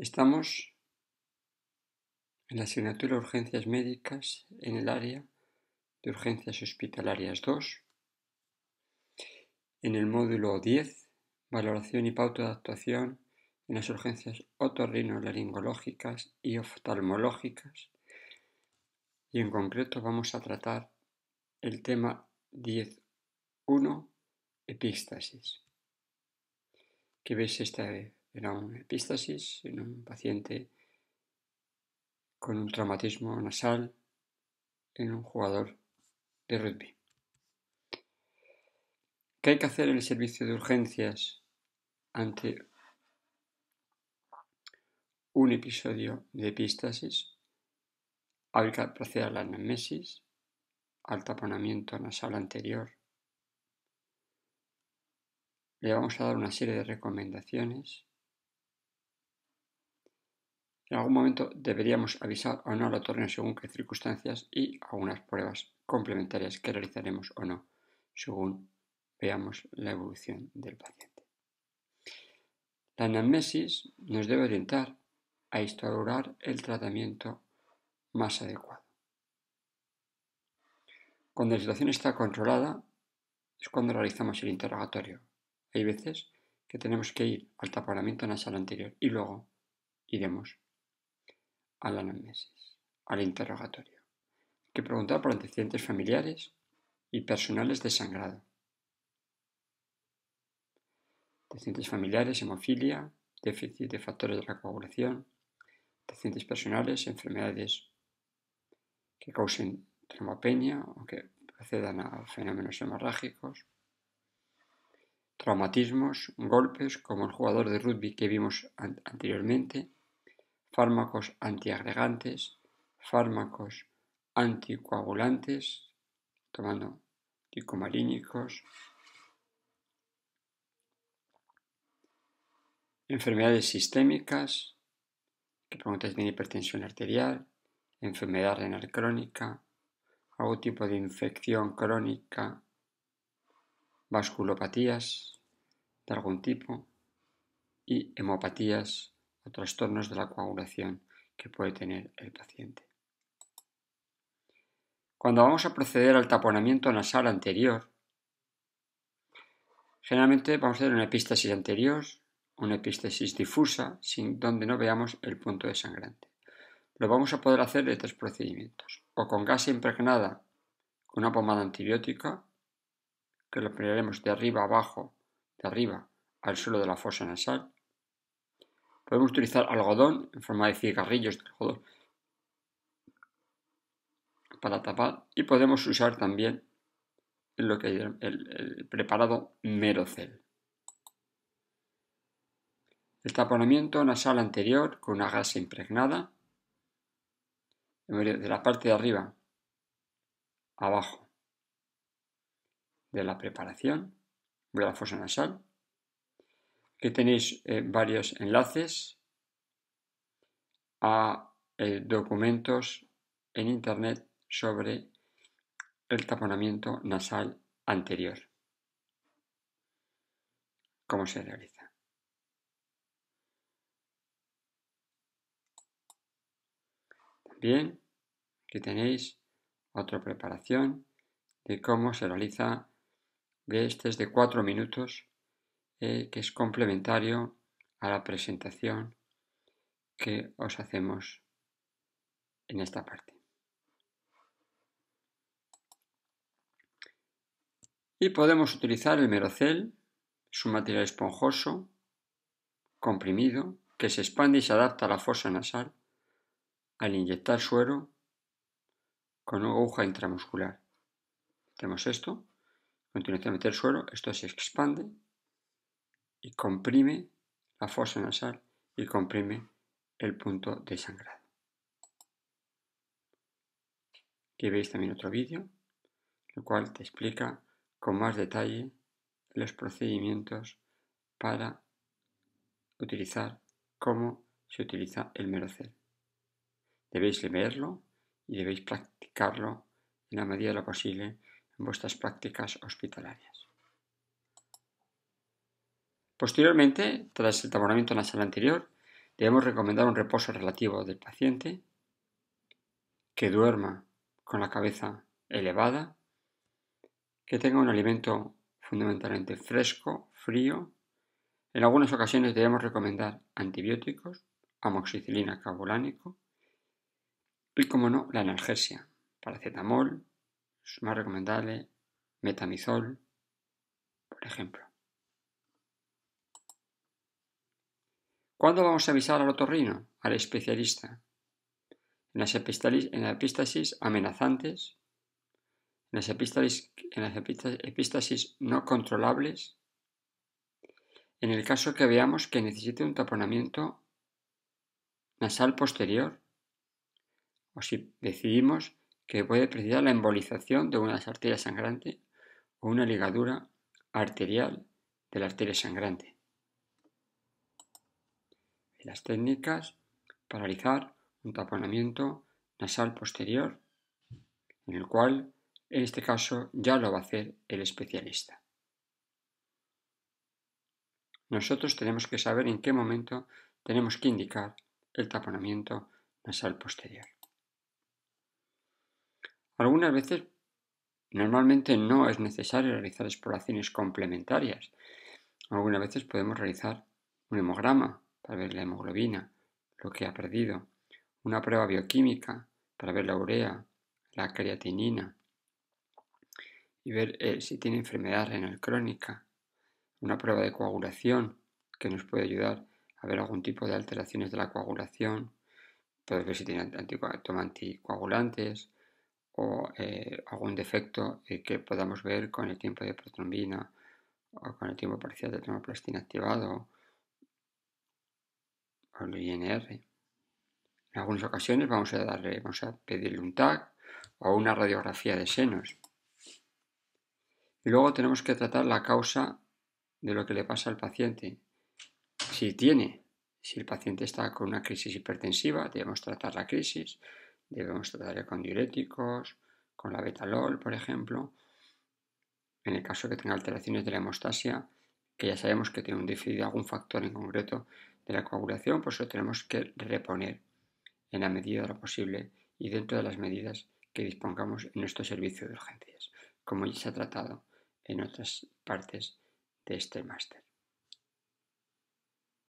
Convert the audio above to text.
Estamos en la asignatura de Urgencias Médicas en el área de Urgencias Hospitalarias 2, en el módulo 10, Valoración y pauta de actuación en las urgencias otorrinolaringológicas y oftalmológicas, y en concreto vamos a tratar el tema 10.1, epístasis. Que veis esta era una epístasis en un paciente con un traumatismo nasal en un jugador de rugby. ¿Qué hay que hacer en el servicio de urgencias ante un episodio de epístasis? Hay que proceder a la anamnesis, al taponamiento nasal anterior. Le vamos a dar una serie de recomendaciones en algún momento deberíamos avisar o no al según qué circunstancias y algunas pruebas complementarias que realizaremos o no según veamos la evolución del paciente. La anamnesis nos debe orientar a instaurar el tratamiento más adecuado. Cuando la situación está controlada es cuando realizamos el interrogatorio. Hay veces que tenemos que ir al taponamiento nasal anterior y luego iremos a la anamnesis, al interrogatorio. Que preguntar por antecedentes familiares y personales de sangrado. Antecedentes familiares, hemofilia, déficit de factores de la coagulación, antecedentes personales, enfermedades que causen trombopenia o que procedan a fenómenos hemorrágicos, traumatismos, golpes, como el jugador de rugby que vimos anteriormente, fármacos antiagregantes, fármacos anticoagulantes, tomando ticomarínicos, enfermedades sistémicas, que preguntas de hipertensión arterial, enfermedad renal crónica, algún tipo de infección crónica, vasculopatías de algún tipo y hemopatías trastornos de la coagulación que puede tener el paciente. Cuando vamos a proceder al taponamiento nasal anterior, generalmente vamos a hacer una epístasis anterior, una epístasis difusa, sin donde no veamos el punto de sangrante. Lo vamos a poder hacer de tres procedimientos, o con gas impregnada con una pomada antibiótica, que lo poneremos de arriba abajo, de arriba al suelo de la fosa nasal, Podemos utilizar algodón en forma de cigarrillos para tapar y podemos usar también lo que el, el preparado Merocel. El taponamiento nasal anterior con una gasa impregnada de la parte de arriba abajo de la preparación de la fosa nasal que tenéis eh, varios enlaces a eh, documentos en Internet sobre el taponamiento nasal anterior. Cómo se realiza. También que tenéis otra preparación de cómo se realiza de este es de cuatro minutos eh, que es complementario a la presentación que os hacemos en esta parte. Y podemos utilizar el merocel, su material esponjoso, comprimido, que se expande y se adapta a la fosa nasal al inyectar suero con una aguja intramuscular. Tenemos esto, a continuación meter suero, esto se expande y comprime la fosa nasal y comprime el punto de sangrado. Aquí veis también otro vídeo, el cual te explica con más detalle los procedimientos para utilizar cómo se utiliza el merocel. Debéis leerlo y debéis practicarlo en la medida de lo posible en vuestras prácticas hospitalarias. Posteriormente, tras el taponamiento nasal anterior, debemos recomendar un reposo relativo del paciente, que duerma con la cabeza elevada, que tenga un alimento fundamentalmente fresco, frío. En algunas ocasiones debemos recomendar antibióticos, amoxicilina carbolánico y, como no, la analgesia, paracetamol, es más recomendable, metamizol, por ejemplo. ¿Cuándo vamos a avisar al otorrino, al especialista? En las, epístasis amenazantes, en las epístasis no controlables, en el caso que veamos que necesite un taponamiento nasal posterior, o si decidimos que puede precisar la embolización de una arteria sangrante o una ligadura arterial de la arteria sangrante. Las técnicas para realizar un taponamiento nasal posterior, en el cual en este caso ya lo va a hacer el especialista. Nosotros tenemos que saber en qué momento tenemos que indicar el taponamiento nasal posterior. Algunas veces normalmente no es necesario realizar exploraciones complementarias. Algunas veces podemos realizar un hemograma para ver la hemoglobina, lo que ha perdido, una prueba bioquímica para ver la urea, la creatinina y ver eh, si tiene enfermedad renal crónica, una prueba de coagulación que nos puede ayudar a ver algún tipo de alteraciones de la coagulación, puede ver si tiene toma anticoagulantes, o eh, algún defecto eh, que podamos ver con el tiempo de protrombina o con el tiempo parcial de tromoplastina activado o el INR. En algunas ocasiones vamos a, darle, vamos a pedirle un TAC o una radiografía de senos. Y luego tenemos que tratar la causa de lo que le pasa al paciente. Si tiene, si el paciente está con una crisis hipertensiva, debemos tratar la crisis Debemos tratar con diuréticos, con la betalol, por ejemplo. En el caso que tenga alteraciones de la hemostasia, que ya sabemos que tiene un déficit de algún factor en concreto de la coagulación, pues lo tenemos que reponer en la medida de lo posible y dentro de las medidas que dispongamos en nuestro servicio de urgencias, como ya se ha tratado en otras partes de este máster.